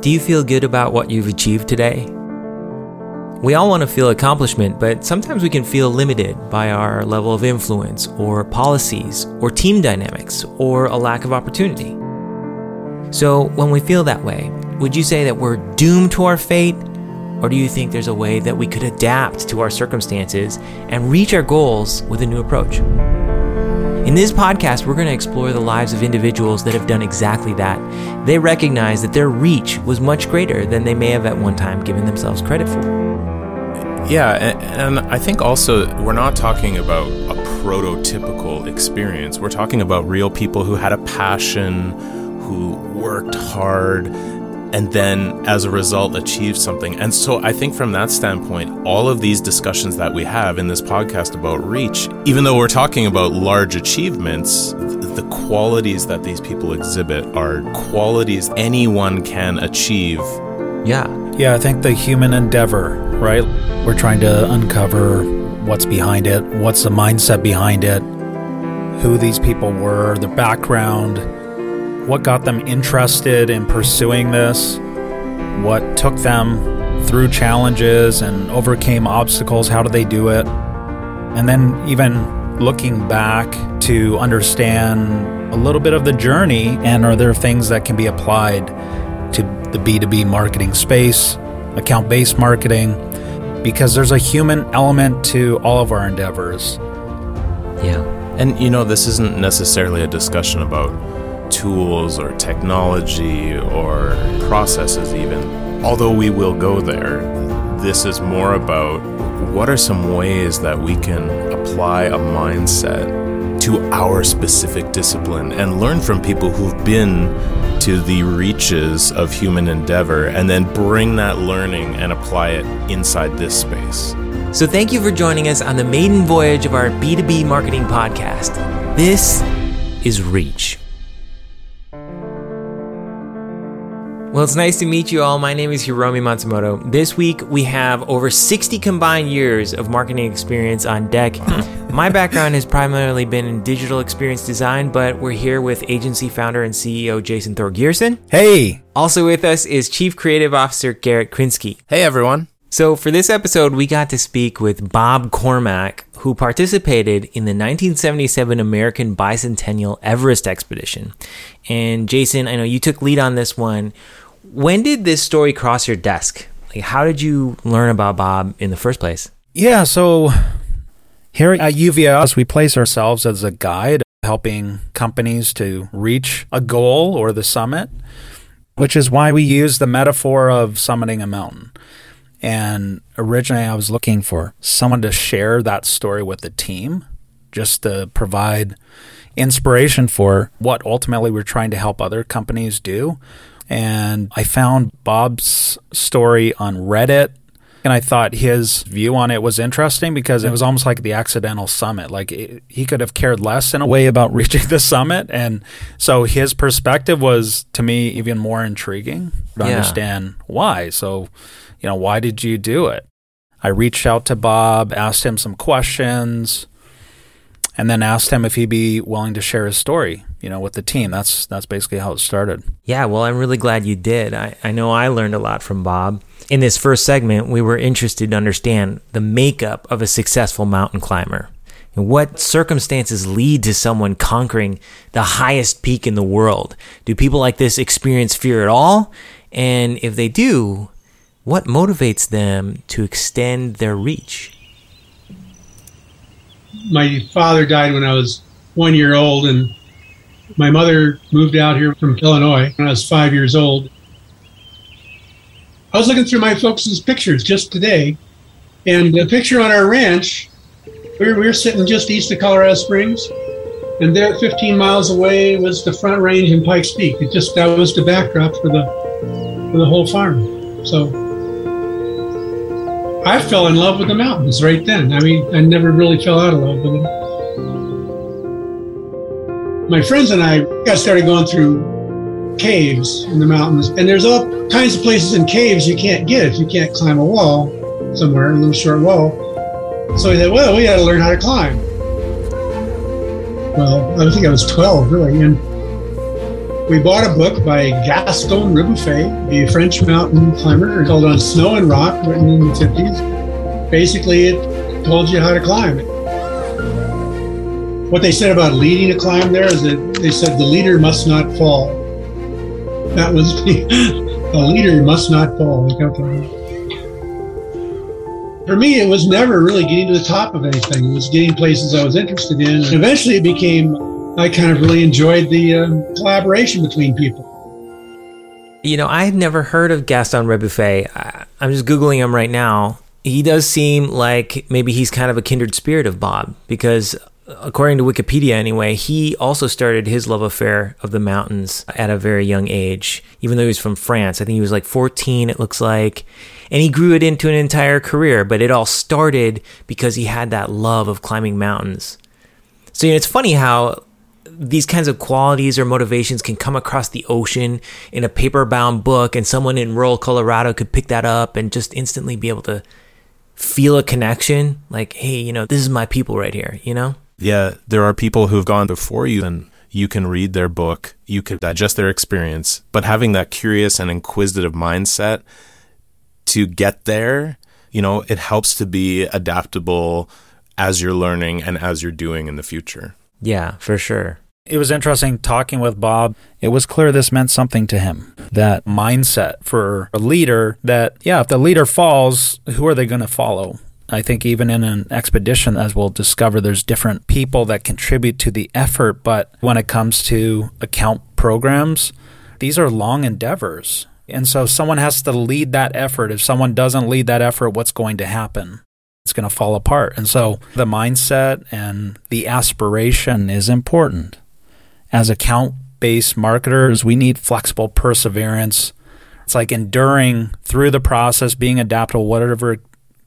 Do you feel good about what you've achieved today? We all want to feel accomplishment, but sometimes we can feel limited by our level of influence, or policies, or team dynamics, or a lack of opportunity. So, when we feel that way, would you say that we're doomed to our fate? Or do you think there's a way that we could adapt to our circumstances and reach our goals with a new approach? In this podcast, we're going to explore the lives of individuals that have done exactly that. They recognize that their reach was much greater than they may have at one time given themselves credit for. Yeah, and, and, I think also we're not talking about a prototypical experience. We're talking about real people who had a passion, who worked hard, and then as a result achieve something. And so I think from that standpoint, all of these discussions that we have in this podcast about reach, even though we're talking about large achievements, the qualities that these people exhibit are qualities anyone can achieve. Yeah. Yeah, I think the human endeavor, right? We're trying to uncover what's behind it, what's the mindset behind it, who these people were, their background, what got them interested in pursuing this, what took them through challenges and overcame obstacles, how did they do it? And then even looking back to understand a little bit of the journey and are there things that can be applied to the B2B marketing space, account based marketing, because there's a human element to all of our endeavors. Yeah. And you know, this isn't necessarily a discussion about tools or technology or processes, even. Although we will go there, this is more about what are some ways that we can apply a mindset to our specific discipline and learn from people who've been to the reaches of human endeavor and then bring that learning and apply it inside this space. So, thank you for joining us on the maiden voyage of our B2B marketing podcast. This is Reach. Well, it's nice to meet you all. My name is Hiromi Matsumoto. This week, we have over 60 combined years of marketing experience on deck. My background has primarily been in digital experience design, but we're here with agency founder and CEO Jason Thorgierson. Hey! Also with us is Chief Creative Officer Garrett Krinsky. Hey, everyone. So, for this episode, we got to speak with Bob Cormack, who participated in the 1977 American Bicentennial Everest Expedition. And Jason, I know you took lead on this one. When did this story cross your desk? Like, how did you learn about Bob in the first place? Yeah, so here at UVS, we place ourselves as a guide helping companies to reach a goal or the summit, which is why we use the metaphor of summiting a mountain. And originally, I was looking for someone to share that story with the team, just to provide inspiration for what ultimately we're trying to help other companies do. And I found Bob's story on Reddit. And I thought his view on it was interesting because it was almost like the accidental summit. Like it, he could have cared less in a way about reaching the summit. And so his perspective was, to me, even more intriguing to Yeah. understand why. So, you know, why did you do it? I reached out to Bob, asked him some questions, and then asked him if he'd be willing to share his story, you know, with the team. That's that's basically how it started. Yeah, well, I'm really glad you did. I, I know I learned a lot from Bob. In this first segment, we were interested to understand the makeup of a successful mountain climber. And what circumstances lead to someone conquering the highest peak in the world? Do people like this experience fear at all? And if they do, what motivates them to extend their reach? my father died when I was one year old, and my mother moved out here from Illinois when I was five years old. I was looking through my folks' pictures just today, and the picture on our ranch, we were, we were sitting just east of Colorado Springs, and there, 15 miles away, was the Front Range and Pikes Peak. It just that was the backdrop for the for the whole farm. So I fell in love with the mountains right then. I mean, I never really fell out of love with them. My friends and I got started going through caves in the mountains, and there's all kinds of places in caves you can't get if you can't climb a wall somewhere, a little short wall. So we said, well, we got to learn how to climb. Well, I think I was 12, really, and we bought a book by Gaston Rébuffat, the French mountain climber, called On Snow and Rock, written in the 50s. Basically, it told you how to climb. What they said about leading a climb there is that they said the leader must not fall. That was the, the leader must not fall. For me, it was never really getting to the top of anything. It was getting places I was interested in. Eventually, it became I kind of really enjoyed the uh, collaboration between people. You know, I had never heard of Gaston Rébuffat. I, I'm just Googling him right now. He does seem like maybe he's kind of a kindred spirit of Bob because, according to Wikipedia anyway, he also started his love affair of the mountains at a very young age, even though he was from France. I think he was like 14, it looks like. And he grew it into an entire career, but it all started because he had that love of climbing mountains. So, you know, it's funny how these kinds of qualities or motivations can come across the ocean in a paper bound book, and someone in rural Colorado could pick that up and just instantly be able to feel a connection like, hey, you know, this is my people right here, you know? Yeah, there are people who've gone before you and you can read their book, you can digest their experience, but having that curious and inquisitive mindset to get there, you know, it helps to be adaptable as you're learning and as you're doing in the future. Yeah, for sure. It was interesting talking with Bob. It was clear this meant something to him. That mindset for a leader that, yeah, if the leader falls, who are they going to follow? I think even in an expedition, as we'll discover, there's different people that contribute to the effort. But when it comes to account programs, these are long endeavors. And so someone has to lead that effort. If someone doesn't lead that effort, what's going to happen? It's going to fall apart. And so the mindset and the aspiration is important as account based marketers, we need flexible perseverance. It's like enduring through the process, being adaptable, whatever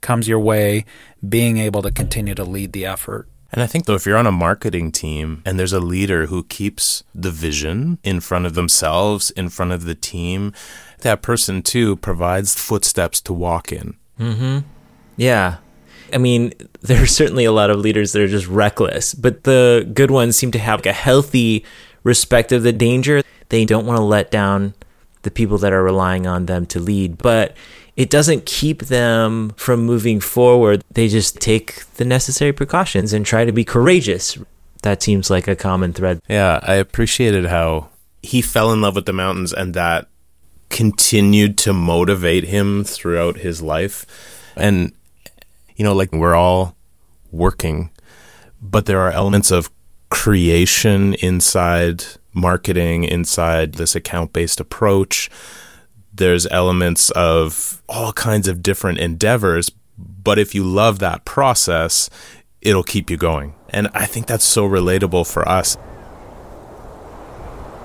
comes your way, being able to continue to lead the effort. And I think, though, if you're on a marketing team and there's a leader who keeps the vision in front of themselves, in front of the team, that person too provides footsteps to walk in. Mm-hmm. Yeah. I mean, there are certainly a lot of leaders that are just reckless, but the good ones seem to have a healthy respect of the danger. They don't want to let down the people that are relying on them to lead, but it doesn't keep them from moving forward. They just take the necessary precautions and try to be courageous. That seems like a common thread. Yeah, I appreciated how he fell in love with the mountains and that continued to motivate him throughout his life. And you know, like we're all working, but there are elements of creation inside marketing, inside this account based approach. There's elements of all kinds of different endeavors, but if you love that process, it'll keep you going. And I think that's so relatable for us.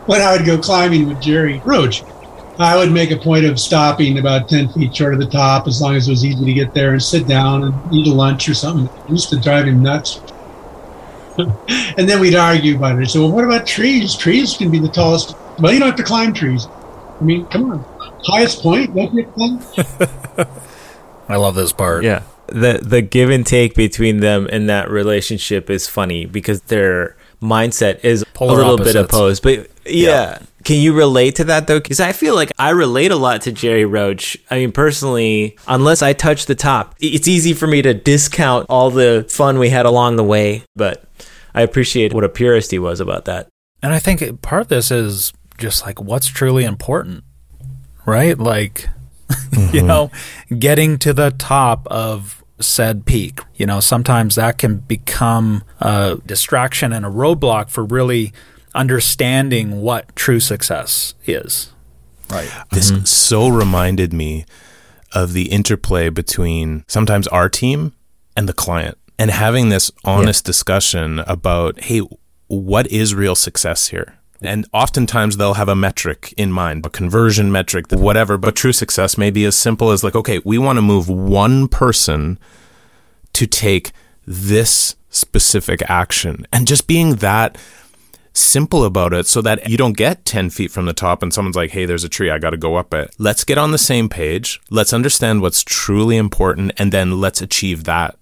When I would go climbing with Gerry Roach, I would make a point of stopping about 10 feet short of the top as long as it was easy to get there and sit down and eat a lunch or something. It used to drive him nuts. and then we'd argue about it. So, well, what about trees? Trees can be the tallest. Well, you don't have to climb trees. I mean, come on. Highest point, don't you climb? I love this part. Yeah. The the give and take between them in that relationship is funny because their mindset is Polar a little opposites. bit opposed. But yeah. Can you relate to that though? Because I feel like I relate a lot to Gerry Roach. I mean, personally, unless I touch the top, it's easy for me to discount all the fun we had along the way. But I appreciate what a purist he was about that. And I think part of this is just like what's truly important, right? Like, you mm-hmm. know, getting to the top of said peak. You know, sometimes that can become a distraction and a roadblock for really understanding what true success is. Right. This mm-hmm. so reminded me of the interplay between sometimes our team and the client and having this honest discussion about, hey, what is real success here? And oftentimes they'll have a metric in mind, a conversion metric, whatever. But true success may be as simple as like, okay, we want to move one person to take this specific action. And just being that simple about it so that you don't get 10 feet from the top and someone's like, hey, there's a tree, I got to go up it. Let's get on the same page. Let's understand what's truly important and then let's achieve that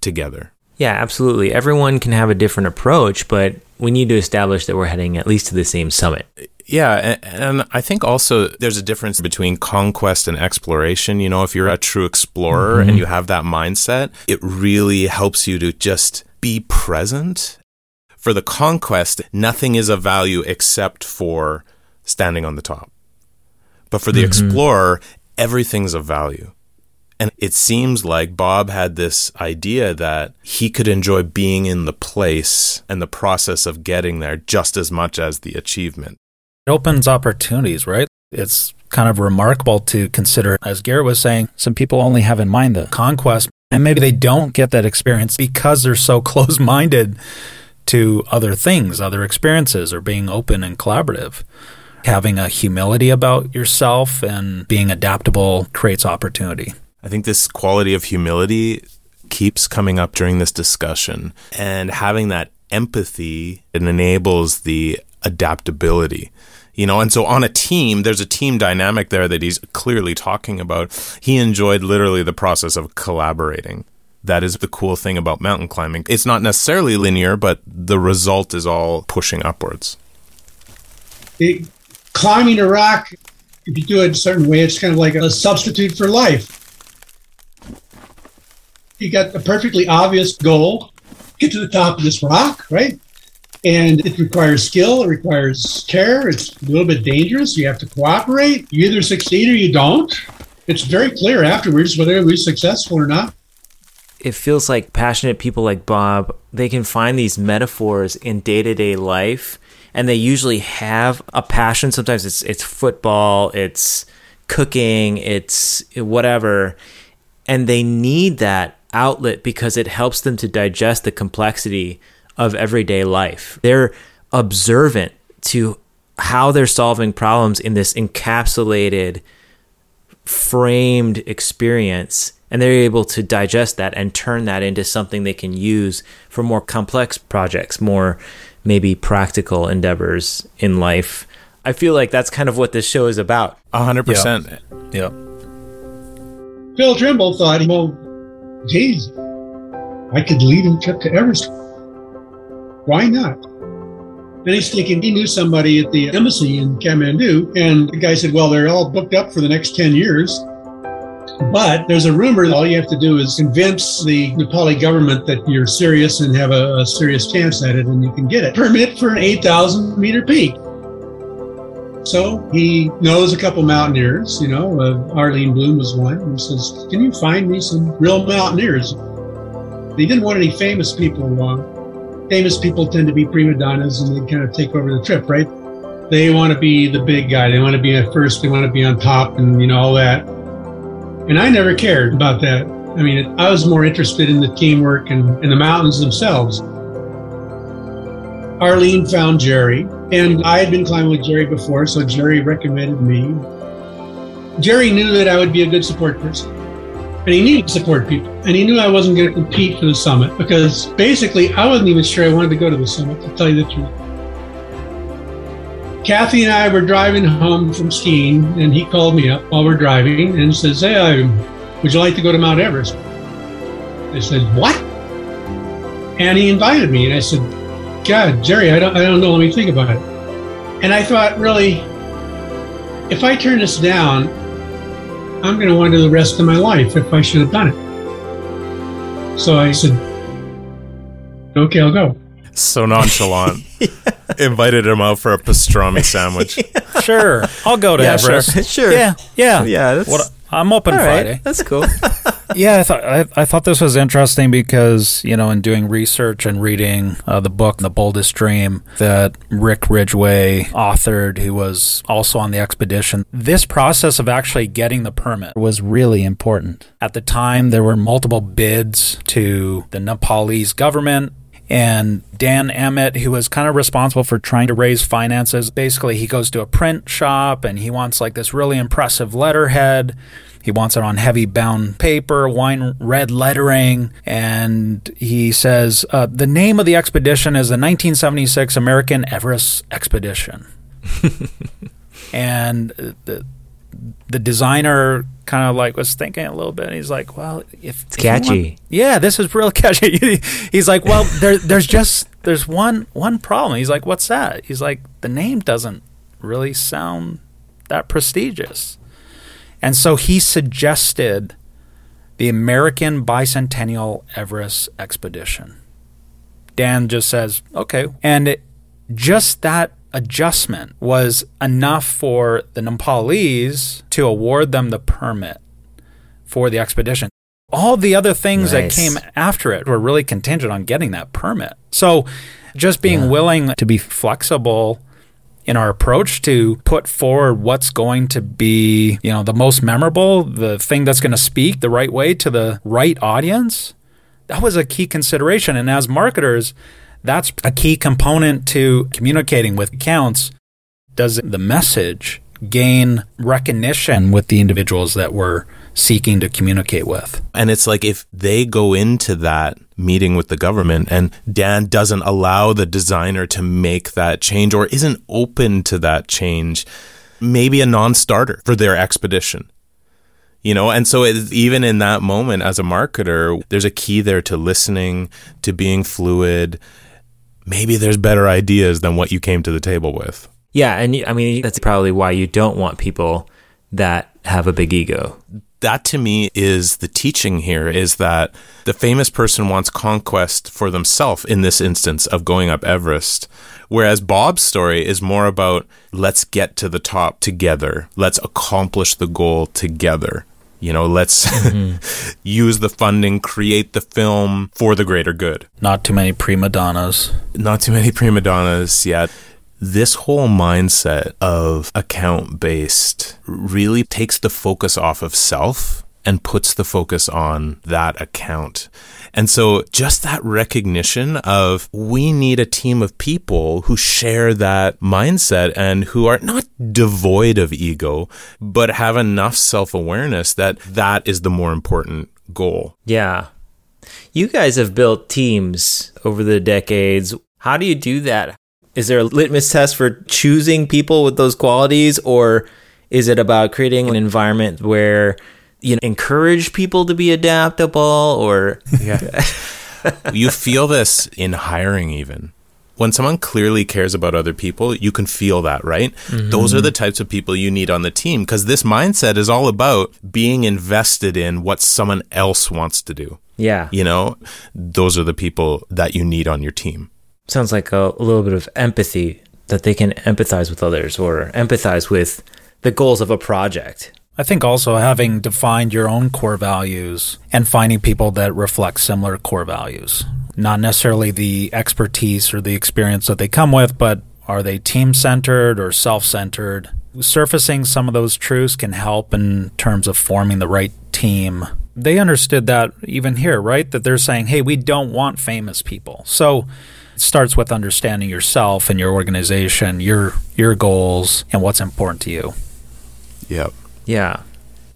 together. Yeah, absolutely. Everyone can have a different approach, but we need to establish that we're heading at least to the same summit. Yeah, and, and, I think also there's a difference between conquest and exploration. You know, if you're a true explorer mm-hmm. and you have that mindset, it really helps you to just be present. For the conquest, nothing is of value except for standing on the top. But for the mm-hmm. explorer, everything's of value. And it seems like Bob had this idea that he could enjoy being in the place and the process of getting there just as much as the achievement. It opens opportunities, right? It's kind of remarkable to consider, as Garrett was saying, some people only have in mind the conquest, and maybe they don't get that experience because they're so close minded to other things, other experiences, or being open and collaborative. Having a humility about yourself and being adaptable creates opportunity. I think this quality of humility keeps coming up during this discussion. And having that empathy, it enables the adaptability. You know, and so on a team, there's a team dynamic there that he's clearly talking about. He enjoyed literally the process of collaborating. That is the cool thing about mountain climbing. It's not necessarily linear, but the result is all pushing upwards. It, climbing a rock, if you do it a certain way, it's kind of like a substitute for life you got a perfectly obvious goal get to the top of this rock, right? And it requires skill, it requires care, it's a little bit dangerous. You have to cooperate. You either succeed or you don't. It's very clear afterwards whether we're successful or not. It feels like passionate people like Bob, they can find these metaphors in day to day life, and they usually have a passion. Sometimes it's it's football, it's cooking, it's whatever, and they need that outlet because it helps them to digest the complexity of everyday life. They're observant to how they're solving problems in this encapsulated, framed experience. And they're able to digest that and turn that into something they can use for more complex projects, more maybe practical endeavors in life. I feel like that's kind of what this show is about. A hundred percent. Yeah. Phil Trimble thought, well, geez, I could lead him trip to Everest. Why not? And he's thinking he knew somebody at the embassy in Kathmandu, and the guy said, Well, they're all booked up for the next 10 years. But there's a rumor that all you have to do is convince the Nepali government that you're serious and have a, a serious chance at it, and you can get it. Permit for an 8,000 meter peak. So he knows a couple mountaineers, you know, uh, Arlene Blum was one, and says, Can you find me some real mountaineers? They didn't want any famous people along. Famous people tend to be prima donnas and they kind of take over the trip, right? They want to be the big guy. They want to be at first. They want to be on top and, you know, all that. And I never cared about that. I mean, I was more interested in the teamwork and, and the mountains themselves. Arlene found Gerry, and I had been climbing with Gerry before, so Gerry recommended me. Gerry knew that I would be a good support person. And he needed to support people. And he knew I wasn't going to compete for the summit because basically I wasn't even sure I wanted to go to the summit, to tell you the truth. Kathy and I were driving home from skiing, and he called me up while we're driving and says, Hey, would you like to go to Mount Everest? I said, What? And he invited me, and I said, God, Gerry, I don't, I don't know. Let me think about it. And I thought, really, if I turn this down, I'm going to wonder the rest of my life if I should have done it. So I said, okay, I'll go. So nonchalant. yeah. Invited him out for a pastrami sandwich. sure, I'll go to yeah, Everest. Sure. sure. Yeah, yeah, yeah. That's... What, I'm open All Friday. That's cool. yeah, I thought I, I, thought this was interesting because you know, in doing research and reading uh, the book "The Boldest Dream" that Rick Ridgeway authored, who was also on the expedition, this process of actually getting the permit was really important. At the time, there were multiple bids to the Nepalese government and Dan Emmett, who was kind of responsible for trying to raise finances, basically he goes to a print shop and he wants like this really impressive letterhead. He wants it on heavy bound paper, wine red lettering, and he says uh, the name of the expedition is the 1976 American Everest Expedition. and the the designer kind of like was thinking a little bit. he's like, "Well, if it's if catchy, want, yeah, this is real catchy." he's like, "Well, there, there's just there's one one problem." He's like, "What's that?" He's like, "The name doesn't really sound that prestigious. And so he suggested the American Bicentennial Everest Expedition. Dan just says, okay. And it, just that adjustment was enough for the Nepalese to award them the permit for the expedition. All the other things Nice. that came after it were really contingent on getting that permit. So just being Yeah. willing to be flexible in our approach to put forward what's going to be, you know, the most memorable, the thing that's going to speak the right way to the right audience. That was a key consideration. And as marketers, that's a key component to communicating with accounts. Does the message gain recognition with the individuals that we're seeking to communicate with? And it's like if they go into that meeting with the government and Dan doesn't allow the designer to make that change or isn't open to that change, maybe a non starter for their expedition. You know, and so it, even in that moment as a marketer, there's a key there to listening, to being fluid. Maybe there's better ideas than what you came to the table with. Yeah, and I mean that's probably why you don't want people that have a big ego. that to me is the teaching here is that the famous person wants conquest for themselves in this instance of going up Everest. Whereas Bob's story is more about let's get to the top together. Let's accomplish the goal together. You know, let's use the funding, create the film for the greater good Not too many prima donnas. not too many prima donnas yet. This whole mindset of account based really takes the focus off of self and puts the focus on that account. And so just that recognition of we need a team of people who share that mindset and who are not devoid of ego, but have enough self awareness that that is the more important goal. Yeah. You guys have built teams over the decades. How do you do that? Is there a litmus test for choosing people with those qualities or is it about creating an environment where you know, encourage people to be adaptable or Yeah. you feel this in hiring, even. When someone clearly cares about other people, you can feel that, right? Mm-hmm. Those are the types of people you need on the team because this mindset is all about being invested in what someone else wants to do. yeah. You know, those are the people that you need on your team. Sounds like a, a little bit of empathy that they can empathize with others or empathize with the goals of a project. I think also having defined your own core values and finding people that reflect similar core values. Not necessarily the expertise or the experience that they come with, but are they team centered or self centered? Surfacing some of those truths can help in terms of forming the right team. They understood that even here, right? That they're saying, hey, we don't want famous people. So it starts with understanding yourself and your organization, your your goals, and what's important to you. Yep. Yeah.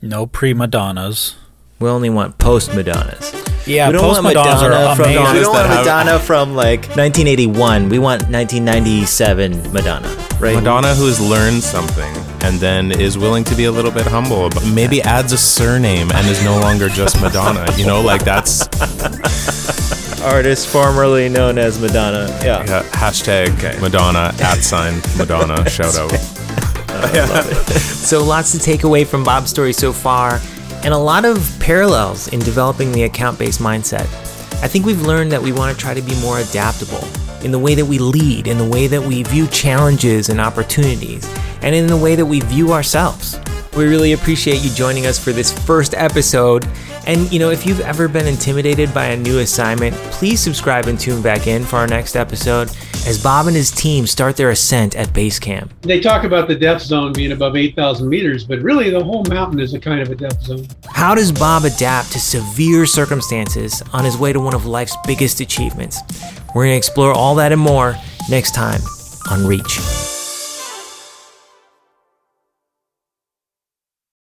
No prima donnas. We only want post Madonnas. Yeah, we don't post want Madonnas Madonna are from amazing. we don't that want have- Madonna from like 1981. We want 1997 Madonna, right? Madonna who's learned something and then is willing to be a little bit humble, but maybe adds a surname and is no longer just Madonna. You know, like that's artist formerly known as Madonna. Yeah. yeah, hashtag Madonna, at sign Madonna, shout out. So lots to take away from Bob's story so far, and a lot of parallels in developing the account-based mindset. I think we've learned that we want to try to be more adaptable in the way that we lead, in the way that we view challenges and opportunities, and in the way that we view ourselves. We really appreciate you joining us for this first episode. And you know, if you've ever been intimidated by a new assignment, please subscribe and tune back in for our next episode as Bob and his team start their ascent at base camp. They talk about the death zone being above 8,000 meters, but really the whole mountain is a kind of a death zone. How does Bob adapt to severe circumstances on his way to one of life's biggest achievements? We're going to explore all that and more next time on Reach.